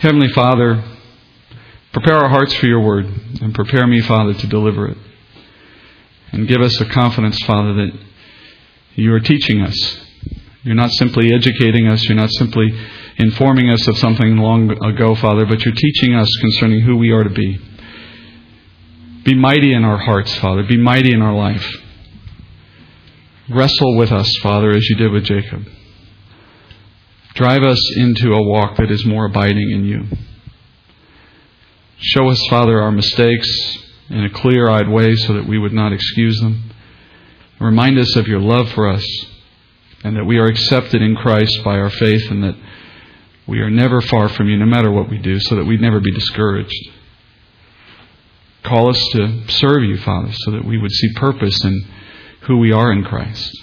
Heavenly Father, prepare our hearts for your word and prepare me, Father, to deliver it. And give us a confidence, Father, that you are teaching us. You're not simply educating us, you're not simply informing us of something long ago, Father, but you're teaching us concerning who we are to be. Be mighty in our hearts, Father. Be mighty in our life. Wrestle with us, Father, as you did with Jacob. Drive us into a walk that is more abiding in you. Show us, Father, our mistakes in a clear eyed way so that we would not excuse them. Remind us of your love for us and that we are accepted in Christ by our faith and that we are never far from you no matter what we do so that we'd never be discouraged. Call us to serve you, Father, so that we would see purpose in who we are in Christ.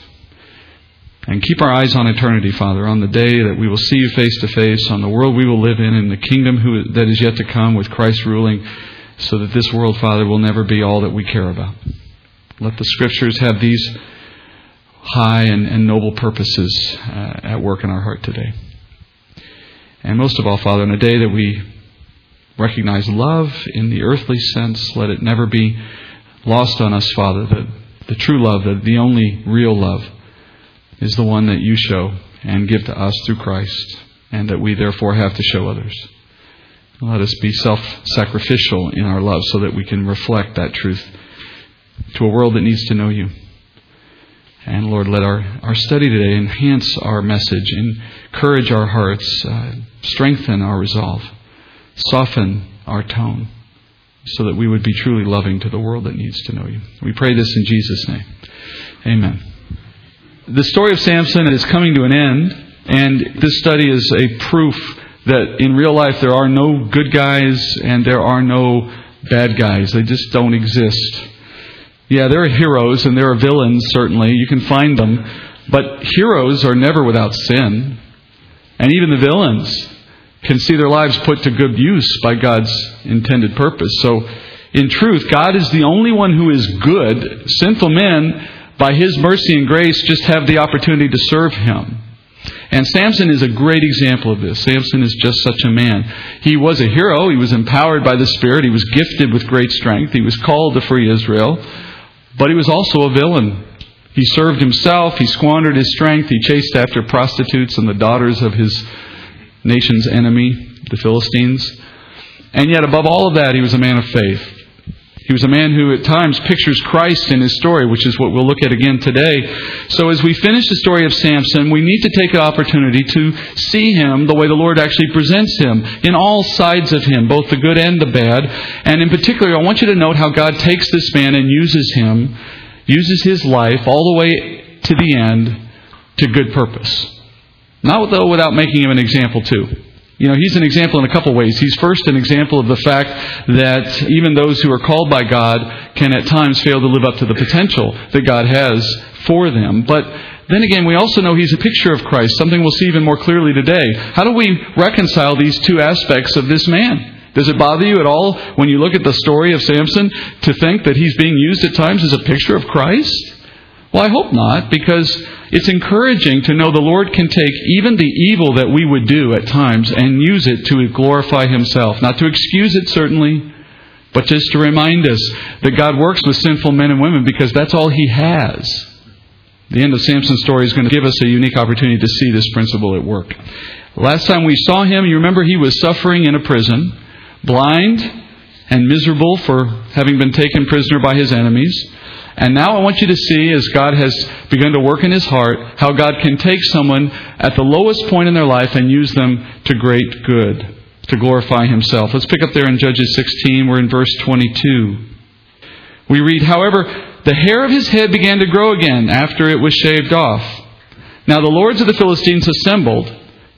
And keep our eyes on eternity, Father, on the day that we will see you face to face, on the world we will live in, in the kingdom who, that is yet to come with Christ ruling, so that this world, Father, will never be all that we care about. Let the Scriptures have these high and, and noble purposes uh, at work in our heart today. And most of all, Father, in a day that we recognize love in the earthly sense, let it never be lost on us, Father, that the true love, the only real love, is the one that you show and give to us through Christ, and that we therefore have to show others. Let us be self sacrificial in our love so that we can reflect that truth to a world that needs to know you. And Lord, let our, our study today enhance our message, encourage our hearts, uh, strengthen our resolve, soften our tone, so that we would be truly loving to the world that needs to know you. We pray this in Jesus' name. Amen the story of Samson is coming to an end, and this study is a proof that in real life there are no good guys and there are no bad guys. They just don't exist. Yeah, there are heroes and there are villains, certainly. You can find them. But heroes are never without sin. And even the villains can see their lives put to good use by God's intended purpose. So, in truth, God is the only one who is good. Sinful men by His mercy and grace, just have the opportunity to serve Him. And Samson is a great example of this. Samson is just such a man. He was a hero. He was empowered by the Spirit. He was gifted with great strength. He was called to free Israel. But he was also a villain. He served himself. He squandered his strength. He chased after prostitutes and the daughters of his nation's enemy, the Philistines. And yet, above all of that, he was a man of faith. He was a man who at times pictures Christ in his story, which is what we'll look at again today. So as we finish the story of Samson, we need to take an opportunity to see him the way the Lord actually presents him in all sides of him, both the good and the bad. And in particular, I want you to note how God takes this man and uses him, uses his life all the way to the end to good purpose. Not though without making him an example too. You know, he's an example in a couple ways. He's first an example of the fact that even those who are called by God can at times fail to live up to the potential that God has for them. But then again, we also know he's a picture of Christ, something we'll see even more clearly today. How do we reconcile these two aspects of this man? Does it bother you at all when you look at the story of Samson to think that he's being used at times as a picture of Christ? Well, I hope not, because it's encouraging to know the Lord can take even the evil that we would do at times and use it to glorify Himself. Not to excuse it, certainly, but just to remind us that God works with sinful men and women because that's all He has. The end of Samson's story is going to give us a unique opportunity to see this principle at work. Last time we saw him, you remember he was suffering in a prison, blind and miserable for having been taken prisoner by his enemies. And now I want you to see, as God has begun to work in his heart, how God can take someone at the lowest point in their life and use them to great good, to glorify himself. Let's pick up there in Judges 16. We're in verse 22. We read, However, the hair of his head began to grow again after it was shaved off. Now the lords of the Philistines assembled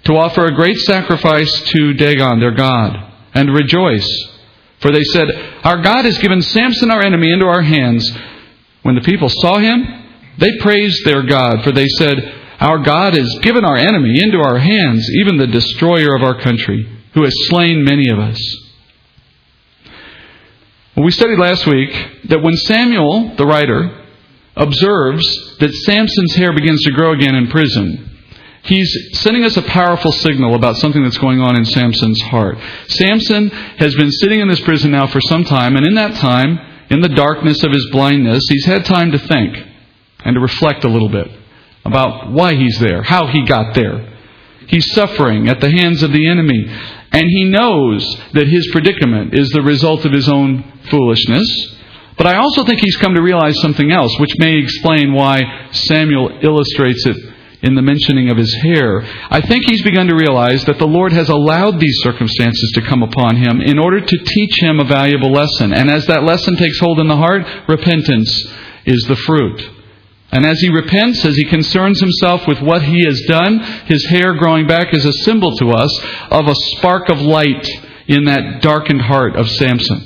to offer a great sacrifice to Dagon, their God, and rejoice. For they said, Our God has given Samson, our enemy, into our hands when the people saw him, they praised their God, for they said, Our God has given our enemy into our hands, even the destroyer of our country, who has slain many of us. Well, we studied last week that when Samuel, the writer, observes that Samson's hair begins to grow again in prison, He's sending us a powerful signal about something that's going on in Samson's heart. Samson has been sitting in this prison now for some time, and in that time, in the darkness of his blindness, he's had time to think and to reflect a little bit about why he's there, how he got there. He's suffering at the hands of the enemy, and he knows that his predicament is the result of his own foolishness. But I also think he's come to realize something else, which may explain why Samuel illustrates it in the mentioning of his hair. I think he's begun to realize that the Lord has allowed these circumstances to come upon him in order to teach him a valuable lesson. And as that lesson takes hold in the heart, repentance is the fruit. And as he repents, as he concerns himself with what he has done, his hair growing back is a symbol to us of a spark of light in that darkened heart of Samson.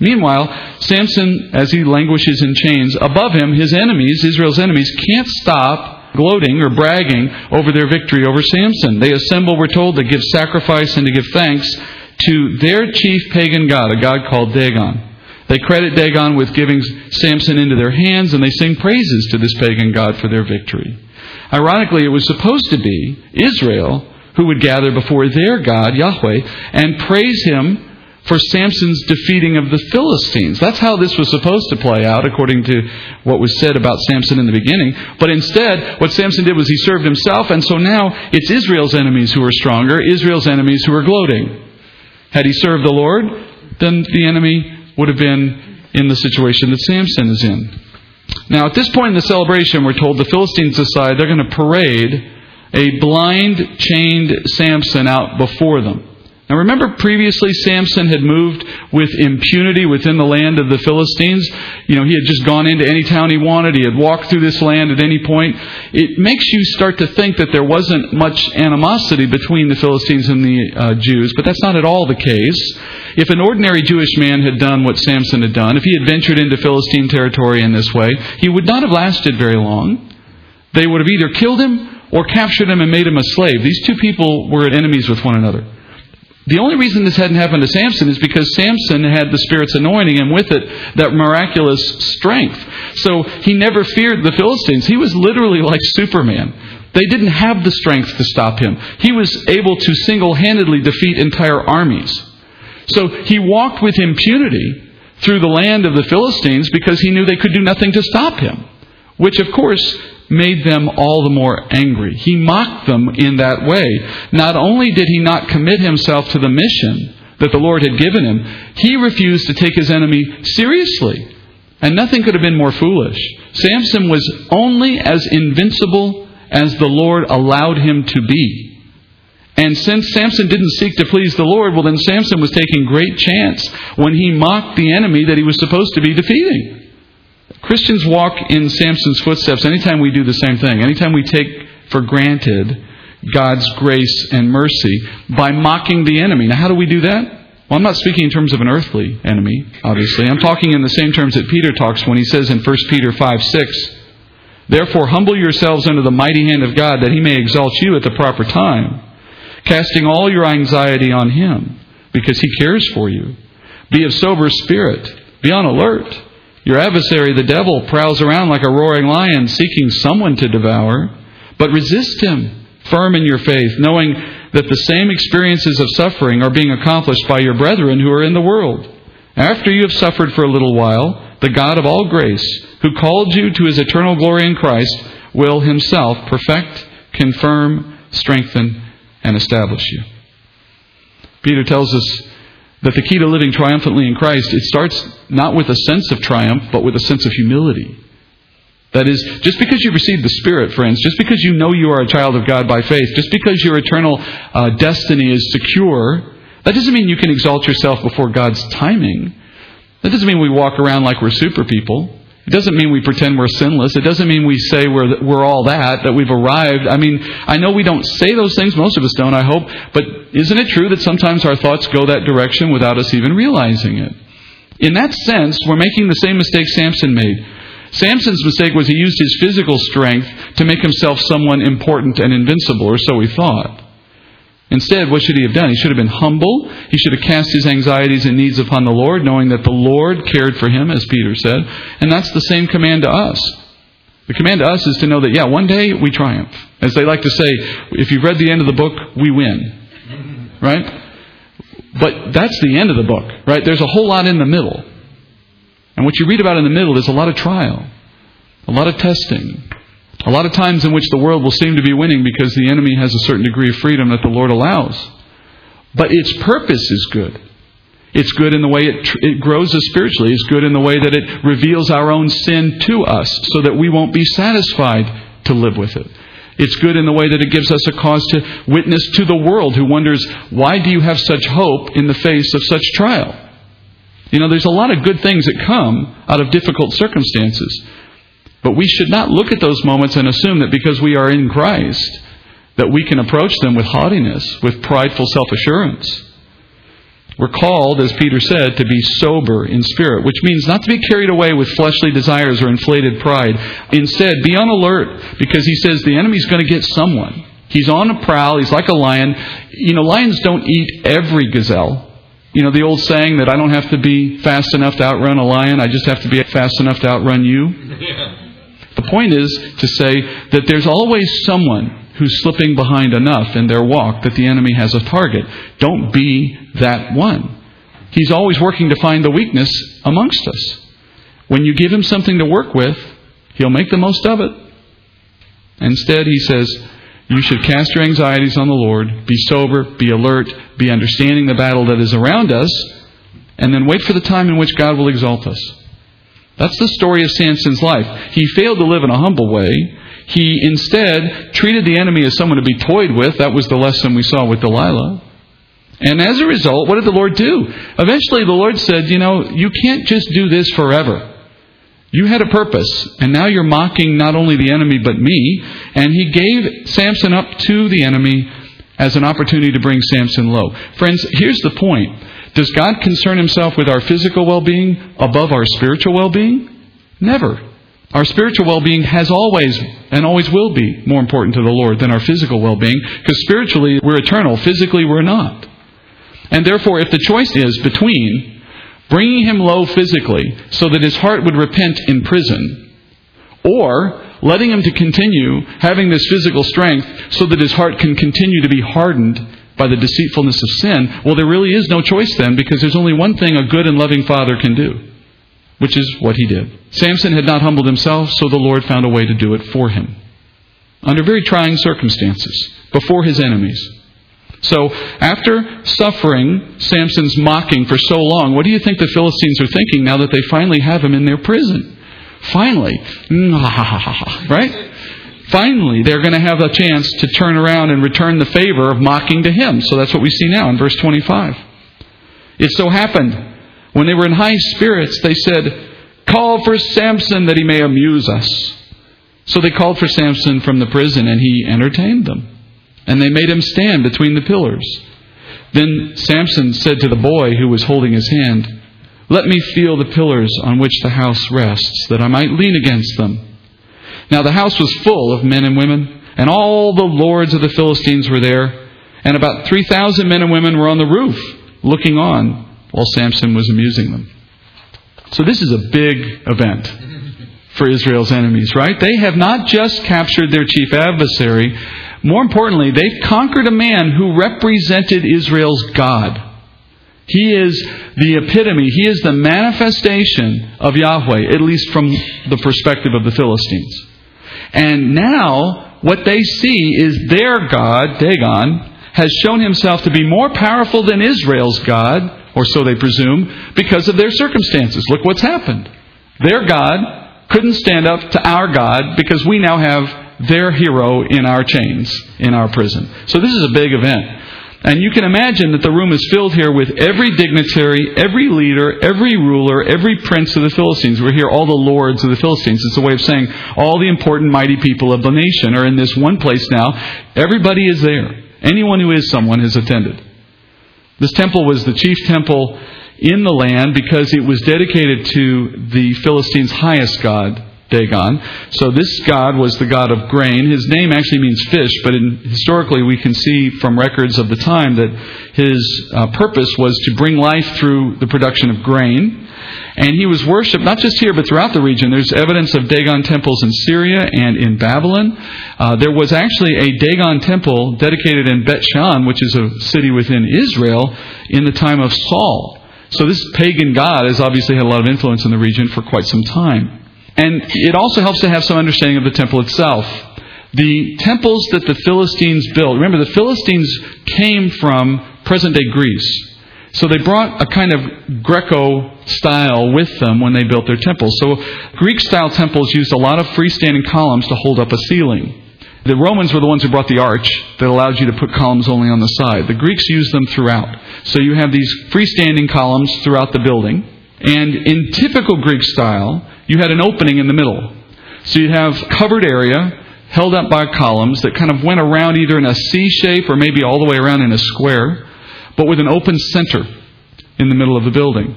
Meanwhile, Samson, as he languishes in chains, above him, his enemies, Israel's enemies, can't stop gloating or bragging over their victory over Samson. They assemble, we're told, to give sacrifice and to give thanks to their chief pagan god, a god called Dagon. They credit Dagon with giving Samson into their hands, and they sing praises to this pagan god for their victory. Ironically, it was supposed to be Israel who would gather before their God, Yahweh, and praise him for Samson's defeating of the Philistines. That's how this was supposed to play out, according to what was said about Samson in the beginning. But instead, what Samson did was he served himself, and so now it's Israel's enemies who are stronger, Israel's enemies who are gloating. Had he served the Lord, then the enemy would have been in the situation that Samson is in. Now, at this point in the celebration, we're told the Philistines decide they're going to parade a blind, chained Samson out before them. Now remember previously Samson had moved with impunity within the land of the Philistines. You know, he had just gone into any town he wanted. He had walked through this land at any point. It makes you start to think that there wasn't much animosity between the Philistines and the uh, Jews, but that's not at all the case. If an ordinary Jewish man had done what Samson had done, if he had ventured into Philistine territory in this way, he would not have lasted very long. They would have either killed him or captured him and made him a slave. These two people were at enemies with one another. The only reason this hadn't happened to Samson is because Samson had the Spirit's anointing and with it that miraculous strength. So he never feared the Philistines. He was literally like Superman. They didn't have the strength to stop him. He was able to single handedly defeat entire armies. So he walked with impunity through the land of the Philistines because he knew they could do nothing to stop him. Which, of course, made them all the more angry. He mocked them in that way. Not only did he not commit himself to the mission that the Lord had given him, he refused to take his enemy seriously. And nothing could have been more foolish. Samson was only as invincible as the Lord allowed him to be. And since Samson didn't seek to please the Lord, well, then Samson was taking great chance when he mocked the enemy that he was supposed to be defeating. Christians walk in Samson's footsteps anytime we do the same thing, anytime we take for granted God's grace and mercy by mocking the enemy. Now, how do we do that? Well, I'm not speaking in terms of an earthly enemy, obviously. I'm talking in the same terms that Peter talks when he says in 1 Peter 5 6, Therefore, humble yourselves under the mighty hand of God, that he may exalt you at the proper time, casting all your anxiety on him, because he cares for you. Be of sober spirit, be on alert. Your adversary, the devil, prowls around like a roaring lion seeking someone to devour. But resist him, firm in your faith, knowing that the same experiences of suffering are being accomplished by your brethren who are in the world. After you have suffered for a little while, the God of all grace, who called you to his eternal glory in Christ, will himself perfect, confirm, strengthen, and establish you. Peter tells us that the key to living triumphantly in Christ, it starts not with a sense of triumph, but with a sense of humility. That is, just because you received the Spirit, friends, just because you know you are a child of God by faith, just because your eternal uh, destiny is secure, that doesn't mean you can exalt yourself before God's timing. That doesn't mean we walk around like we're super people. It doesn't mean we pretend we're sinless. It doesn't mean we say we're, we're all that, that we've arrived. I mean, I know we don't say those things. Most of us don't, I hope. But isn't it true that sometimes our thoughts go that direction without us even realizing it? In that sense, we're making the same mistake Samson made. Samson's mistake was he used his physical strength to make himself someone important and invincible, or so he thought. Instead, what should he have done? He should have been humble. He should have cast his anxieties and needs upon the Lord, knowing that the Lord cared for him, as Peter said. And that's the same command to us. The command to us is to know that, yeah, one day we triumph. As they like to say, if you've read the end of the book, we win. Right? But that's the end of the book, right? There's a whole lot in the middle. And what you read about in the middle is a lot of trial, a lot of testing, a lot of times in which the world will seem to be winning because the enemy has a certain degree of freedom that the Lord allows. But its purpose is good. It's good in the way it, it grows us spiritually. It's good in the way that it reveals our own sin to us so that we won't be satisfied to live with it. It's good in the way that it gives us a cause to witness to the world who wonders, why do you have such hope in the face of such trial? You know, there's a lot of good things that come out of difficult circumstances. But we should not look at those moments and assume that because we are in Christ, that we can approach them with haughtiness, with prideful self assurance. We're called, as Peter said, to be sober in spirit, which means not to be carried away with fleshly desires or inflated pride. Instead, be on alert because he says the enemy's going to get someone. He's on a prowl. He's like a lion. You know, lions don't eat every gazelle. You know, the old saying that I don't have to be fast enough to outrun a lion, I just have to be fast enough to outrun you. The point is to say that there's always someone who's slipping behind enough in their walk that the enemy has a target. Don't be that one. He's always working to find the weakness amongst us. When you give him something to work with, he'll make the most of it. Instead, he says, you should cast your anxieties on the Lord, be sober, be alert, be understanding the battle that is around us, and then wait for the time in which God will exalt us. That's the story of Samson's life. He failed to live in a humble way. He instead treated the enemy as someone to be toyed with. That was the lesson we saw with Delilah. And as a result, what did the Lord do? Eventually, the Lord said, You know, you can't just do this forever. You had a purpose, and now you're mocking not only the enemy, but me. And he gave Samson up to the enemy as an opportunity to bring Samson low. Friends, here's the point Does God concern himself with our physical well being above our spiritual well being? Never. Our spiritual well being has always and always will be more important to the Lord than our physical well being, because spiritually we're eternal, physically we're not. And therefore, if the choice is between bringing him low physically so that his heart would repent in prison, or letting him to continue having this physical strength so that his heart can continue to be hardened by the deceitfulness of sin, well, there really is no choice then because there's only one thing a good and loving father can do, which is what he did. Samson had not humbled himself, so the Lord found a way to do it for him. Under very trying circumstances, before his enemies. So, after suffering Samson's mocking for so long, what do you think the Philistines are thinking now that they finally have him in their prison? Finally, right? Finally, they're going to have a chance to turn around and return the favor of mocking to him. So that's what we see now in verse 25. It so happened, when they were in high spirits, they said, Call for Samson that he may amuse us. So they called for Samson from the prison, and he entertained them and they made him stand between the pillars. Then Samson said to the boy who was holding his hand, Let me feel the pillars on which the house rests, that I might lean against them. Now the house was full of men and women, and all the lords of the Philistines were there, and about 3,000 men and women were on the roof, looking on while Samson was amusing them. So this is a big event for Israel's enemies, right? They have not just captured their chief adversary, more importantly, they've conquered a man who represented Israel's God. He is the epitome, he is the manifestation of Yahweh, at least from the perspective of the Philistines. And now, what they see is their God, Dagon, has shown himself to be more powerful than Israel's God, or so they presume, because of their circumstances. Look what's happened. Their God couldn't stand up to our God because we now have their hero in our chains, in our prison. So this is a big event. And you can imagine that the room is filled here with every dignitary, every leader, every ruler, every prince of the Philistines. We're here, all the lords of the Philistines. It's a way of saying all the important, mighty people of the nation are in this one place now. Everybody is there. Anyone who is someone has attended. This temple was the chief temple in the land because it was dedicated to the Philistines' highest god, Dagon. So this god was the god of grain. His name actually means fish, but in, historically we can see from records of the time that his uh, purpose was to bring life through the production of grain. And he was worshipped not just here, but throughout the region. There's evidence of Dagon temples in Syria and in Babylon. Uh, there was actually a Dagon temple dedicated in Bet Shan, which is a city within Israel, in the time of Saul. So this pagan god has obviously had a lot of influence in the region for quite some time. And it also helps to have some understanding of the temple itself. The temples that the Philistines built, remember the Philistines came from present day Greece. So they brought a kind of Greco style with them when they built their temples. So Greek style temples used a lot of freestanding columns to hold up a ceiling. The Romans were the ones who brought the arch that allowed you to put columns only on the side. The Greeks used them throughout. So you have these freestanding columns throughout the building. And in typical Greek style, you had an opening in the middle. So you'd have covered area held up by columns that kind of went around either in a C shape or maybe all the way around in a square, but with an open center in the middle of the building.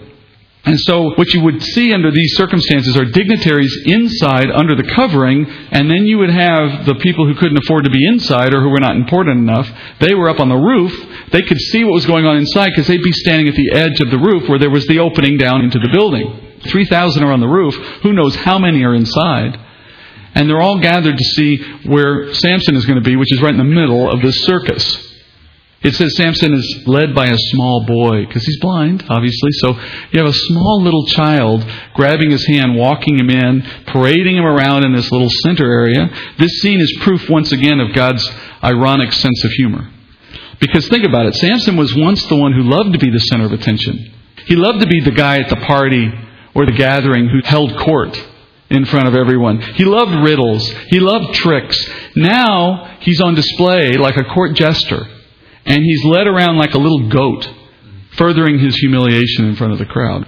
And so what you would see under these circumstances are dignitaries inside under the covering, and then you would have the people who couldn't afford to be inside or who were not important enough. They were up on the roof. They could see what was going on inside because they'd be standing at the edge of the roof where there was the opening down into the building. 3,000 are on the roof. Who knows how many are inside? And they're all gathered to see where Samson is going to be, which is right in the middle of this circus. It says Samson is led by a small boy because he's blind, obviously. So you have a small little child grabbing his hand, walking him in, parading him around in this little center area. This scene is proof once again of God's ironic sense of humor. Because think about it, Samson was once the one who loved to be the center of attention. He loved to be the guy at the party or the gathering who held court in front of everyone. He loved riddles. He loved tricks. Now he's on display like a court jester. And he's led around like a little goat, furthering his humiliation in front of the crowd.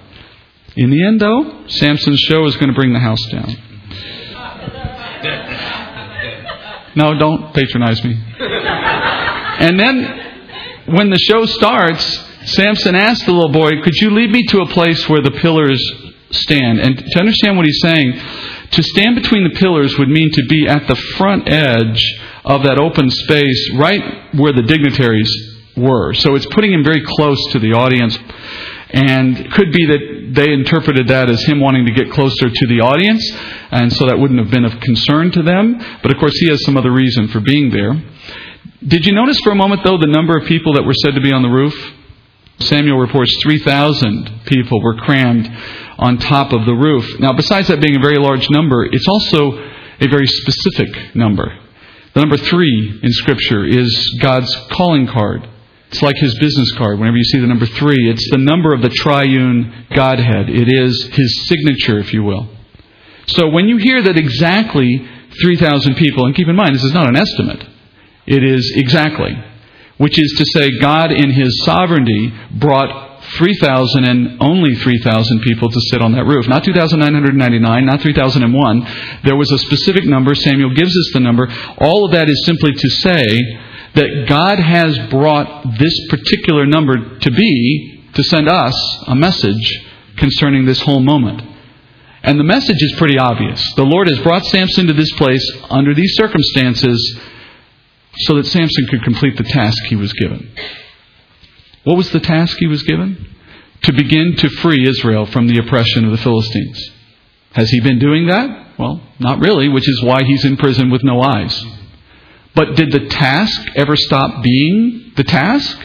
In the end, though, Samson's show is going to bring the house down. No, don't patronize me. And then, when the show starts, Samson asks the little boy, Could you lead me to a place where the pillars stand. And to understand what he's saying, to stand between the pillars would mean to be at the front edge of that open space, right where the dignitaries were. So it's putting him very close to the audience. And it could be that they interpreted that as him wanting to get closer to the audience, and so that wouldn't have been of concern to them. But of course, he has some other reason for being there. Did you notice for a moment, though, the number of people that were said to be on the roof? Samuel reports 3,000 people were crammed on top of the roof. Now, besides that being a very large number, it's also a very specific number. The number three in Scripture is God's calling card. It's like his business card. Whenever you see the number three, it's the number of the triune Godhead. It is his signature, if you will. So when you hear that exactly 3,000 people, and keep in mind, this is not an estimate, it is exactly, which is to say, God in his sovereignty brought 3,000 and only 3,000 people to sit on that roof. Not 2,999, not 3,001. There was a specific number. Samuel gives us the number. All of that is simply to say that God has brought this particular number to be to send us a message concerning this whole moment. And the message is pretty obvious. The Lord has brought Samson to this place under these circumstances so that Samson could complete the task he was given. What was the task he was given? To begin to free Israel from the oppression of the Philistines. Has he been doing that? Well, not really, which is why he's in prison with no eyes. But did the task ever stop being the task?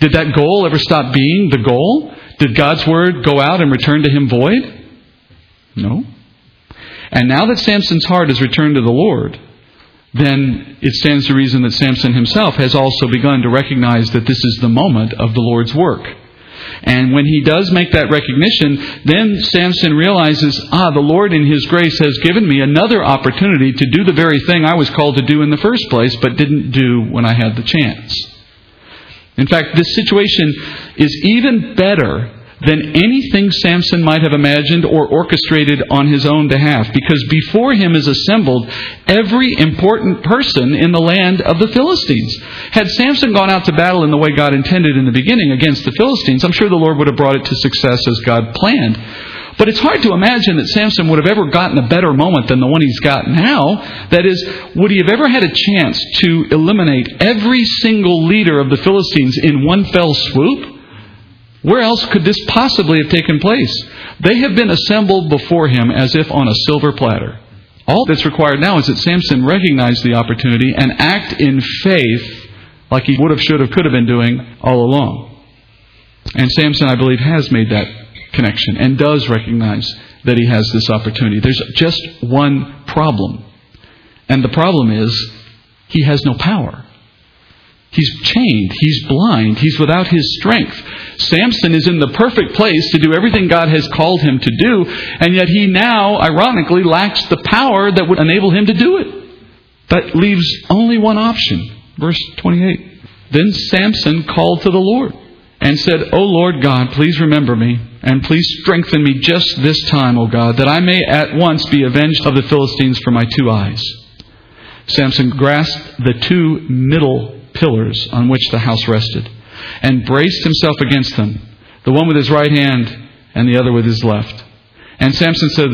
Did that goal ever stop being the goal? Did God's word go out and return to him void? No. And now that Samson's heart has returned to the Lord, then it stands to reason that Samson himself has also begun to recognize that this is the moment of the Lord's work. And when he does make that recognition, then Samson realizes, ah, the Lord in his grace has given me another opportunity to do the very thing I was called to do in the first place, but didn't do when I had the chance. In fact, this situation is even better than anything Samson might have imagined or orchestrated on his own behalf, because before him is assembled every important person in the land of the Philistines. Had Samson gone out to battle in the way God intended in the beginning against the Philistines, I'm sure the Lord would have brought it to success as God planned. But it's hard to imagine that Samson would have ever gotten a better moment than the one he's got now. That is, would he have ever had a chance to eliminate every single leader of the Philistines in one fell swoop? Where else could this possibly have taken place? They have been assembled before him as if on a silver platter. All that's required now is that Samson recognize the opportunity and act in faith like he would have, should have, could have been doing all along. And Samson, I believe, has made that connection and does recognize that he has this opportunity. There's just one problem. And the problem is he has no power. He's chained. He's blind. He's without his strength. Samson is in the perfect place to do everything God has called him to do, and yet he now, ironically, lacks the power that would enable him to do it. That leaves only one option. Verse 28. Then Samson called to the Lord and said, O Lord God, please remember me, and please strengthen me just this time, O God, that I may at once be avenged of the Philistines for my two eyes. Samson grasped the two middle pillars on which the house rested and braced himself against them, the one with his right hand and the other with his left. And Samson said,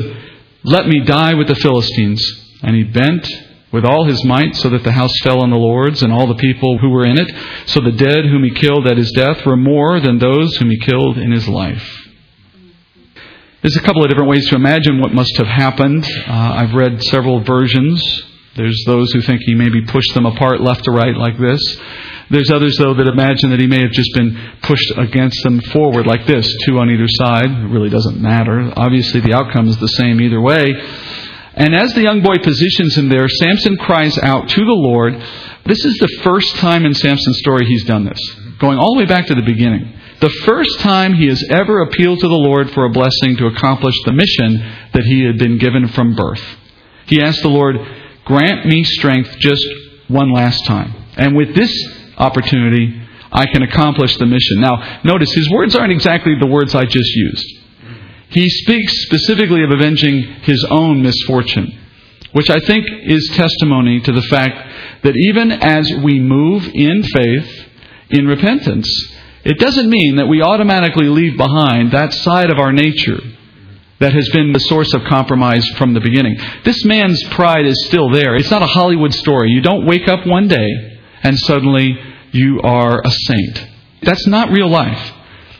Let me die with the Philistines. And he bent with all his might, so that the house fell on the lords and all the people who were in it. So the dead whom he killed at his death were more than those whom he killed in his life. There's a couple of different ways to imagine what must have happened. Uh, I've read several versions. There's those who think he maybe pushed them apart left to right like this. There's others, though, that imagine that he may have just been pushed against them forward like this, two on either side. It really doesn't matter. Obviously, the outcome is the same either way. And as the young boy positions him there, Samson cries out to the Lord. This is the first time in Samson's story he's done this, going all the way back to the beginning. The first time he has ever appealed to the Lord for a blessing to accomplish the mission that he had been given from birth. He asked the Lord, Grant me strength just one last time. And with this opportunity, I can accomplish the mission. Now, notice his words aren't exactly the words I just used. He speaks specifically of avenging his own misfortune, which I think is testimony to the fact that even as we move in faith, in repentance, it doesn't mean that we automatically leave behind that side of our nature that has been the source of compromise from the beginning. This man's pride is still there. It's not a Hollywood story. You don't wake up one day and suddenly you are a saint. That's not real life.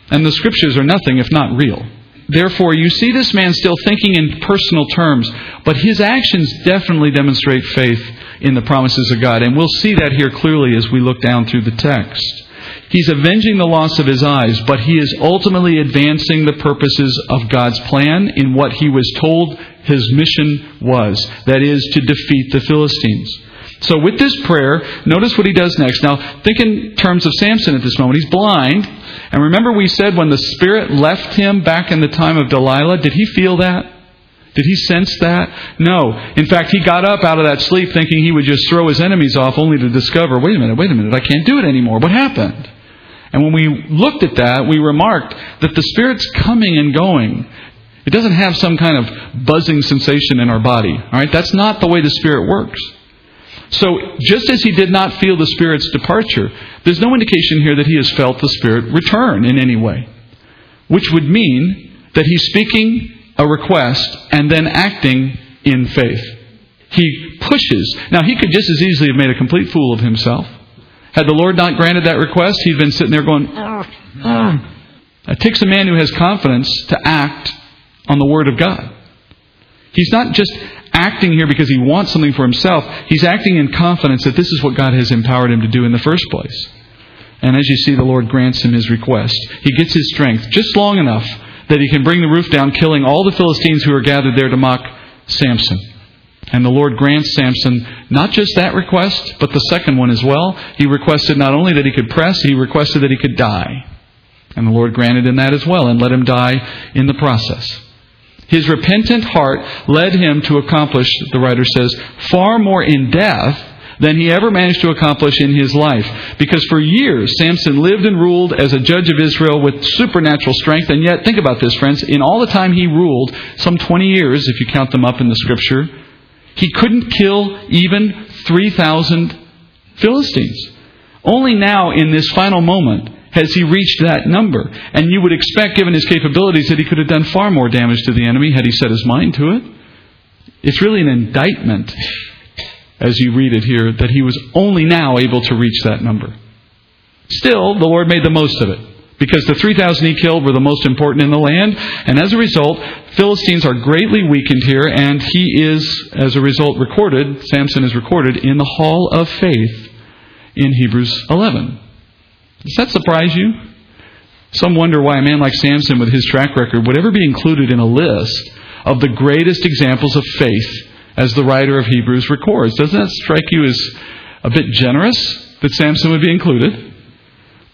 And the scriptures are nothing if not real. Therefore, you see this man still thinking in personal terms, but his actions definitely demonstrate faith in the promises of God. And we'll see that here clearly as we look down through the text. He's avenging the loss of his eyes, but he is ultimately advancing the purposes of God's plan in what he was told his mission was that is, to defeat the Philistines. So, with this prayer, notice what he does next. Now, think in terms of Samson at this moment. He's blind. And remember, we said when the Spirit left him back in the time of Delilah, did he feel that? Did he sense that? No. In fact, he got up out of that sleep thinking he would just throw his enemies off, only to discover wait a minute, wait a minute, I can't do it anymore. What happened? And when we looked at that, we remarked that the Spirit's coming and going. It doesn't have some kind of buzzing sensation in our body. All right? That's not the way the Spirit works. So, just as he did not feel the Spirit's departure, there's no indication here that he has felt the Spirit return in any way. Which would mean that he's speaking a request and then acting in faith. He pushes. Now, he could just as easily have made a complete fool of himself. Had the Lord not granted that request, he'd been sitting there going, hmm, It takes a man who has confidence to act on the Word of God. He's not just acting here because he wants something for himself. He's acting in confidence that this is what God has empowered him to do in the first place. And as you see, the Lord grants him his request. He gets his strength just long enough that he can bring the roof down, killing all the Philistines who are gathered there to mock Samson. And the Lord grants Samson not just that request, but the second one as well. He requested not only that he could press, he requested that he could die. And the Lord granted him that as well and let him die in the process. His repentant heart led him to accomplish, the writer says, far more in death than he ever managed to accomplish in his life. Because for years, Samson lived and ruled as a judge of Israel with supernatural strength. And yet, think about this, friends. In all the time he ruled, some 20 years, if you count them up in the scripture, he couldn't kill even 3,000 Philistines. Only now, in this final moment, has he reached that number. And you would expect, given his capabilities, that he could have done far more damage to the enemy had he set his mind to it. It's really an indictment, as you read it here, that he was only now able to reach that number. Still, the Lord made the most of it because the 3,000 he killed were the most important in the land. And as a result, Philistines are greatly weakened here, and he is, as a result, recorded, Samson is recorded in the Hall of Faith in Hebrews 11. Does that surprise you? Some wonder why a man like Samson, with his track record, would ever be included in a list of the greatest examples of faith as the writer of Hebrews records. Doesn't that strike you as a bit generous that Samson would be included?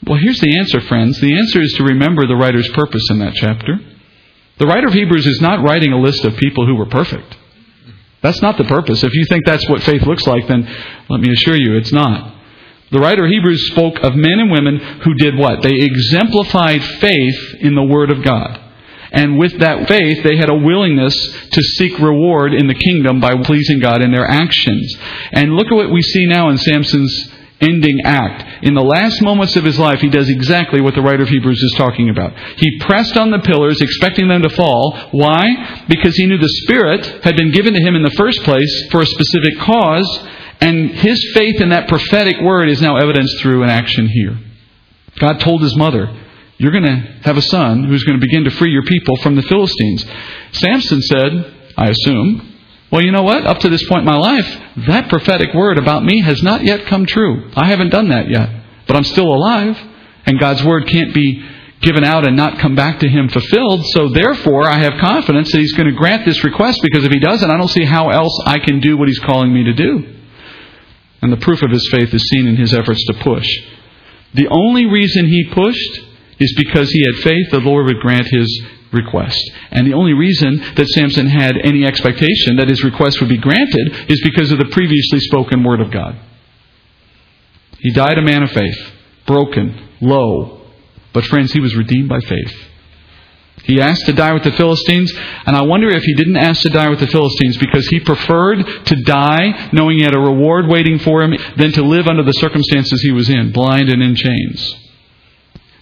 Well, here's the answer, friends. The answer is to remember the writer's purpose in that chapter. The writer of Hebrews is not writing a list of people who were perfect. That's not the purpose. If you think that's what faith looks like, then let me assure you it's not. The writer of Hebrews spoke of men and women who did what? They exemplified faith in the Word of God. And with that faith, they had a willingness to seek reward in the kingdom by pleasing God in their actions. And look at what we see now in Samson's ending act. In the last moments of his life, he does exactly what the writer of Hebrews is talking about. He pressed on the pillars, expecting them to fall. Why? Because he knew the Spirit had been given to him in the first place for a specific cause, and his faith in that prophetic word is now evidenced through an action here. God told his mother, You're going to have a son who's going to begin to free your people from the Philistines. Samson said, I assume, well, you know what? Up to this point in my life, that prophetic word about me has not yet come true. I haven't done that yet. But I'm still alive, and God's word can't be given out and not come back to him fulfilled. So therefore, I have confidence that he's going to grant this request because if he doesn't, I don't see how else I can do what he's calling me to do. And the proof of his faith is seen in his efforts to push. The only reason he pushed is because he had faith the Lord would grant his request. And the only reason that Samson had any expectation that his request would be granted is because of the previously spoken word of God. He died a man of faith, broken, low. But friends, he was redeemed by faith. He asked to die with the Philistines, and I wonder if he didn't ask to die with the Philistines because he preferred to die knowing he had a reward waiting for him than to live under the circumstances he was in, blind and in chains.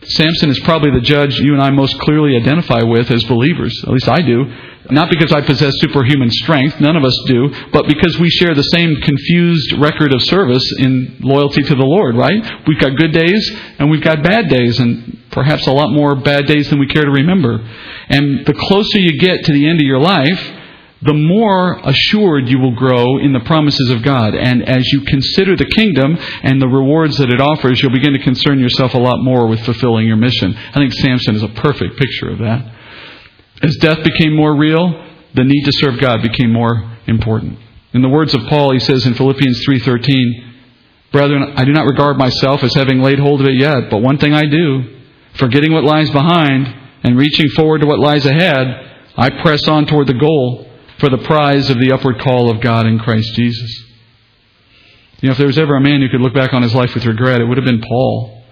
Samson is probably the judge you and I most clearly identify with as believers. At least I do. Not because I possess superhuman strength, none of us do, but because we share the same confused record of service in loyalty to the Lord, right? We've got good days and we've got bad days, and perhaps a lot more bad days than we care to remember. And the closer you get to the end of your life, the more assured you will grow in the promises of God. And as you consider the kingdom and the rewards that it offers, you'll begin to concern yourself a lot more with fulfilling your mission. I think Samson is a perfect picture of that. As death became more real, the need to serve God became more important. In the words of Paul, he says in Philippians 3:13, "Brethren, I do not regard myself as having laid hold of it yet, but one thing I do, forgetting what lies behind and reaching forward to what lies ahead, I press on toward the goal for the prize of the upward call of God in Christ Jesus. You know, if there was ever a man who could look back on his life with regret, it would have been Paul,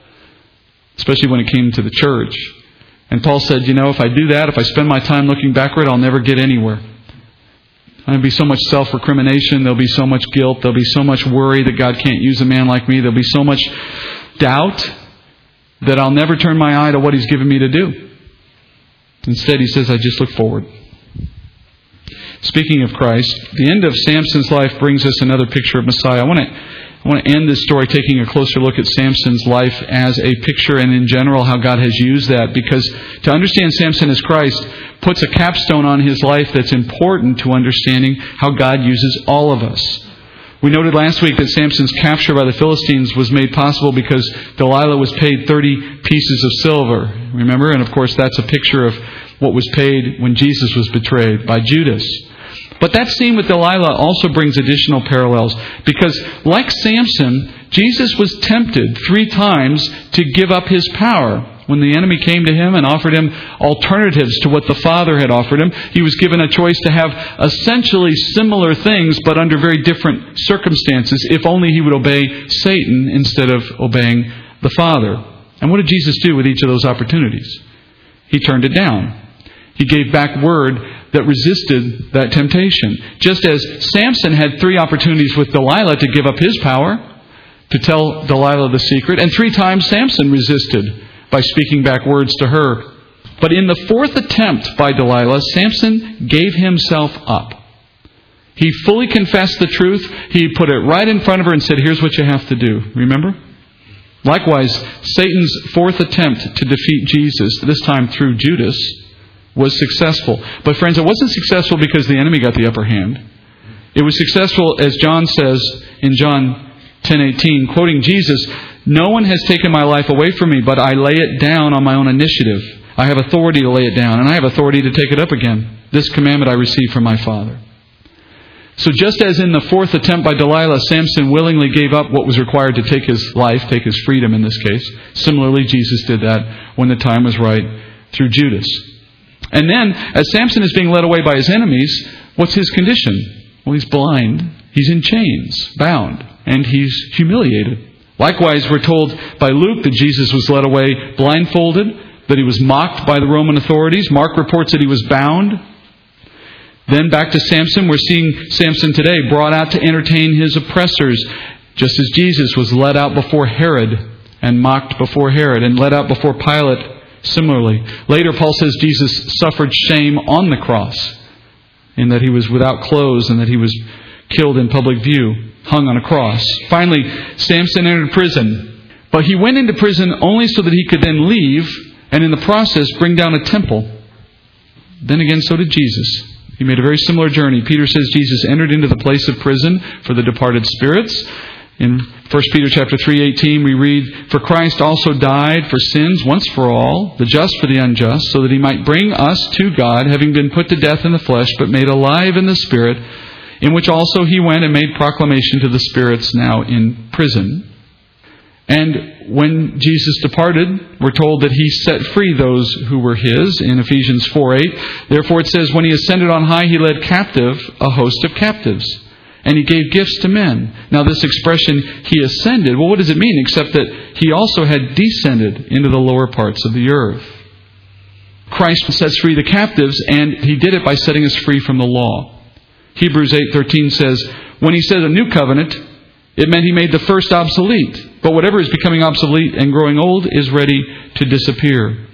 especially when it came to the church. And Paul said, You know, if I do that, if I spend my time looking backward, I'll never get anywhere. There'll be so much self recrimination. There'll be so much guilt. There'll be so much worry that God can't use a man like me. There'll be so much doubt that I'll never turn my eye to what He's given me to do. Instead, he says, I just look forward. Speaking of Christ, the end of Samson's life brings us another picture of Messiah. I want to I want to end this story taking a closer look at Samson's life as a picture and in general how God has used that because to understand Samson as Christ puts a capstone on his life that's important to understanding how God uses all of us. We noted last week that Samson's capture by the Philistines was made possible because Delilah was paid 30 pieces of silver. Remember? And of course, that's a picture of what was paid when Jesus was betrayed by Judas. But that scene with Delilah also brings additional parallels because, like Samson, Jesus was tempted three times to give up his power. When the enemy came to him and offered him alternatives to what the Father had offered him, he was given a choice to have essentially similar things but under very different circumstances if only he would obey Satan instead of obeying the Father. And what did Jesus do with each of those opportunities? He turned it down. He gave back word that resisted that temptation. Just as Samson had three opportunities with Delilah to give up his power, to tell Delilah the secret, and three times Samson resisted by speaking back words to her. But in the fourth attempt by Delilah, Samson gave himself up. He fully confessed the truth. He put it right in front of her and said, Here's what you have to do. Remember? Likewise, Satan's fourth attempt to defeat Jesus, this time through Judas, was successful. But friends, it wasn't successful because the enemy got the upper hand. It was successful, as John says in John 10:18, quoting Jesus, "No one has taken my life away from me, but I lay it down on my own initiative. I have authority to lay it down, and I have authority to take it up again. This commandment I received from my Father." So, just as in the fourth attempt by Delilah, Samson willingly gave up what was required to take his life, take his freedom in this case, similarly, Jesus did that when the time was right through Judas. And then, as Samson is being led away by his enemies, what's his condition? Well, he's blind, he's in chains, bound, and he's humiliated. Likewise, we're told by Luke that Jesus was led away blindfolded, that he was mocked by the Roman authorities. Mark reports that he was bound, then back to Samson. We're seeing Samson today brought out to entertain his oppressors, just as Jesus was led out before Herod and mocked before Herod and led out before Pilate similarly. Later, Paul says Jesus suffered shame on the cross in that he was without clothes and that he was killed in public view, hung on a cross. Finally, Samson entered prison. But he went into prison only so that he could then leave and in the process bring down a temple. Then again, so did Jesus. He made a very similar journey. Peter says Jesus entered into the place of prison for the departed spirits. In 1 Peter chapter 3:18 we read, "For Christ also died for sins once for all, the just for the unjust, so that he might bring us to God, having been put to death in the flesh, but made alive in the spirit, in which also he went and made proclamation to the spirits now in prison." And when Jesus departed, we're told that he set free those who were his in Ephesians 4:8. Therefore it says, when he ascended on high, he led captive a host of captives. And he gave gifts to men. Now, this expression, he ascended, well, what does it mean? Except that he also had descended into the lower parts of the earth. Christ sets free the captives, and he did it by setting us free from the law. Hebrews 8:13 says, when he said a new covenant, it meant he made the first obsolete. But whatever is becoming obsolete and growing old is ready to disappear.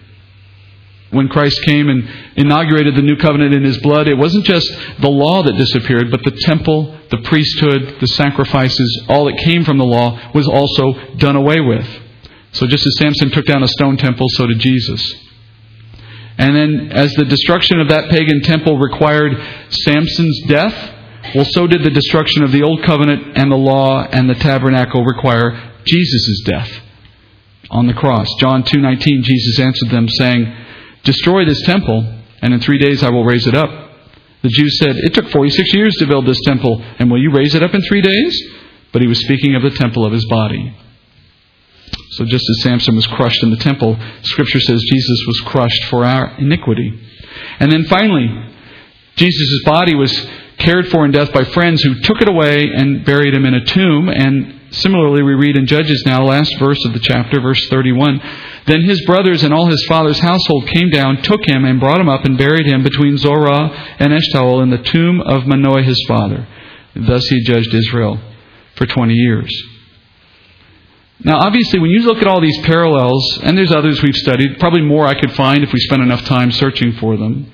When Christ came and inaugurated the new covenant in his blood, it wasn't just the law that disappeared, but the temple, the priesthood, the sacrifices, all that came from the law was also done away with. So just as Samson took down a stone temple, so did Jesus. And then, as the destruction of that pagan temple required Samson's death, well, so did the destruction of the Old Covenant and the law and the tabernacle require Jesus' death on the cross. John 2:19 Jesus answered them saying, "Destroy this temple, and in 3 days I will raise it up." The Jews said, "It took 46 years to build this temple, and will you raise it up in 3 days?" But he was speaking of the temple of his body. So just as Samson was crushed in the temple, scripture says Jesus was crushed for our iniquity. And then finally, Jesus' body was cared for in death by friends who took it away and buried him in a tomb. And similarly, we read in Judges now, last verse of the chapter, verse 31. Then his brothers and all his father's household came down, took him, and brought him up and buried him between Zorah and Eshtaol in the tomb of Manoah his father. Thus he judged Israel for 20 years. Now, obviously, when you look at all these parallels, and there's others we've studied, probably more I could find if we spent enough time searching for them,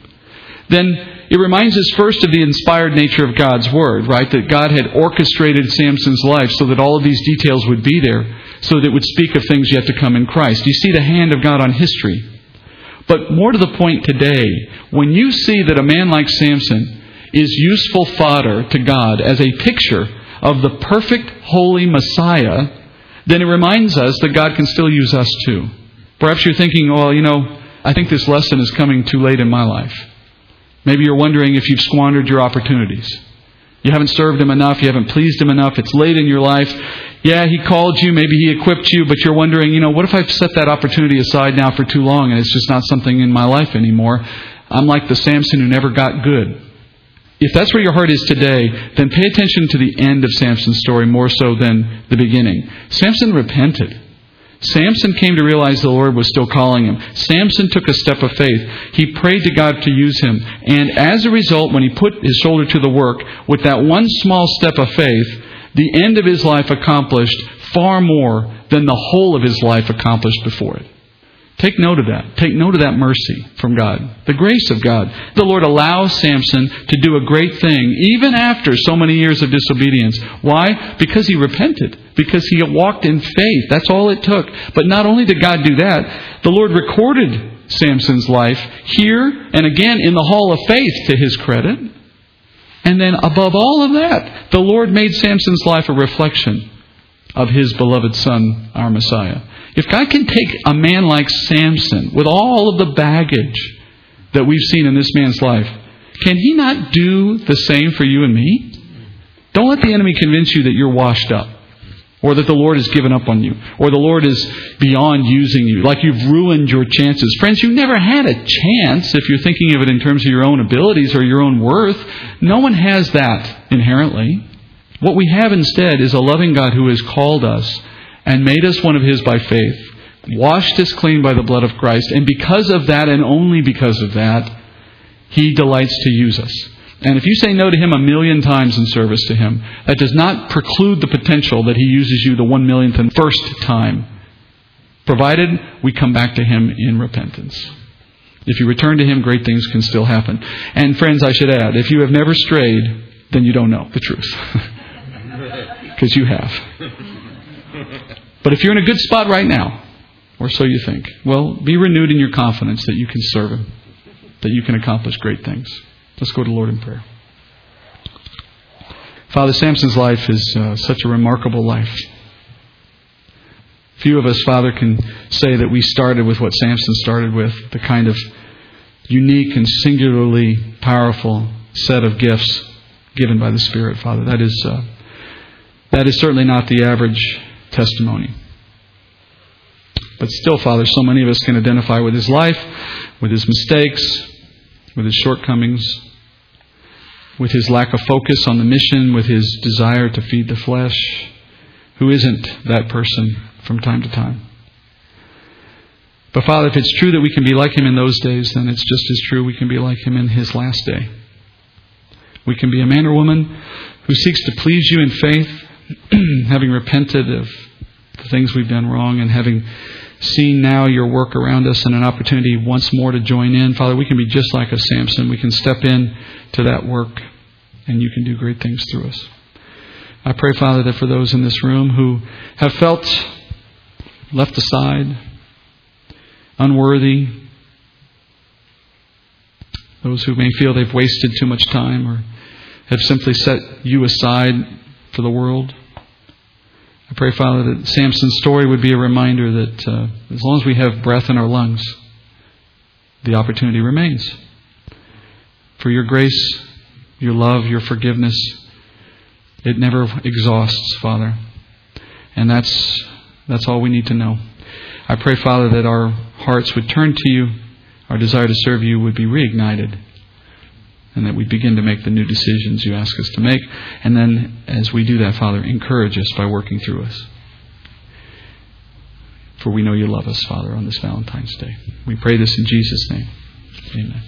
then it reminds us first of the inspired nature of God's Word, right? That God had orchestrated Samson's life so that all of these details would be there, so that it would speak of things yet to come in Christ. You see the hand of God on history. But more to the point today, when you see that a man like Samson is useful fodder to God as a picture of the perfect, holy Messiah, then it reminds us that God can still use us too. Perhaps you're thinking, well, you know, I think this lesson is coming too late in my life. Maybe you're wondering if you've squandered your opportunities. You haven't served Him enough. You haven't pleased Him enough. It's late in your life. Yeah, He called you. Maybe He equipped you, but you're wondering, you know, what if I've set that opportunity aside now for too long and it's just not something in my life anymore? I'm like the Samson who never got good. If that's where your heart is today, then pay attention to the end of Samson's story more so than the beginning. Samson repented. Samson came to realize the Lord was still calling him. Samson took a step of faith. He prayed to God to use him. And as a result, when he put his shoulder to the work with that one small step of faith, the end of his life accomplished far more than the whole of his life accomplished before it. Take note of that. Take note of that mercy from God. The grace of God. The Lord allows Samson to do a great thing even after so many years of disobedience. Why? Because he repented. Because he walked in faith. That's all it took. But not only did God do that, the Lord recorded Samson's life here and again in the hall of faith to his credit. And then above all of that, the Lord made Samson's life a reflection of his beloved son, our Messiah. If God can take a man like Samson with all of the baggage that we've seen in this man's life, can he not do the same for you and me? Don't let the enemy convince you that you're washed up. Or that the Lord has given up on you. Or the Lord is beyond using you. Like you've ruined your chances. Friends, you never had a chance if you're thinking of it in terms of your own abilities or your own worth. No one has that inherently. What we have instead is a loving God who has called us and made us one of His by faith, washed us clean by the blood of Christ, and because of that, and only because of that, He delights to use us. And if you say no to Him a million times in service to Him, that does not preclude the potential that He uses you the one millionth and first time, provided we come back to Him in repentance. If you return to Him, great things can still happen. And friends, I should add, if you have never strayed, then you don't know the truth. Because you have. But if you're in a good spot right now, or so you think, well, be renewed in your confidence that you can serve Him, that you can accomplish great things. Let's go to Lord in prayer. Father, Samson's life is uh, such a remarkable life. Few of us, Father, can say that we started with what Samson started with, the kind of unique and singularly powerful set of gifts given by the Spirit, Father. That is, uh, that is certainly not the average testimony. But still, Father, so many of us can identify with his life, with his mistakes, with his shortcomings, with his lack of focus on the mission, with his desire to feed the flesh. Who isn't that person from time to time? But Father, if it's true that we can be like him in those days, then it's just as true we can be like him in his last day. We can be a man or woman who seeks to please you in faith, having repented of the things we've done wrong and having seen now your work around us and an opportunity once more to join in. Father, we can be just like a Samson. We can step in to that work and you can do great things through us. I pray, Father, that for those in this room who have felt left aside, unworthy, those who may feel they've wasted too much time or have simply set you aside for the world. I pray, Father, that Samson's story would be a reminder that uh, as long as we have breath in our lungs, the opportunity remains. For your grace, your love, your forgiveness, it never exhausts, Father. And that's, that's all we need to know. I pray, Father, that our hearts would turn to you, our desire to serve you would be reignited, and that we begin to make the new decisions you ask us to make. And then, as we do that, Father, encourage us by working through us. For we know you love us, Father, on this Valentine's Day. We pray this in Jesus' name. Amen.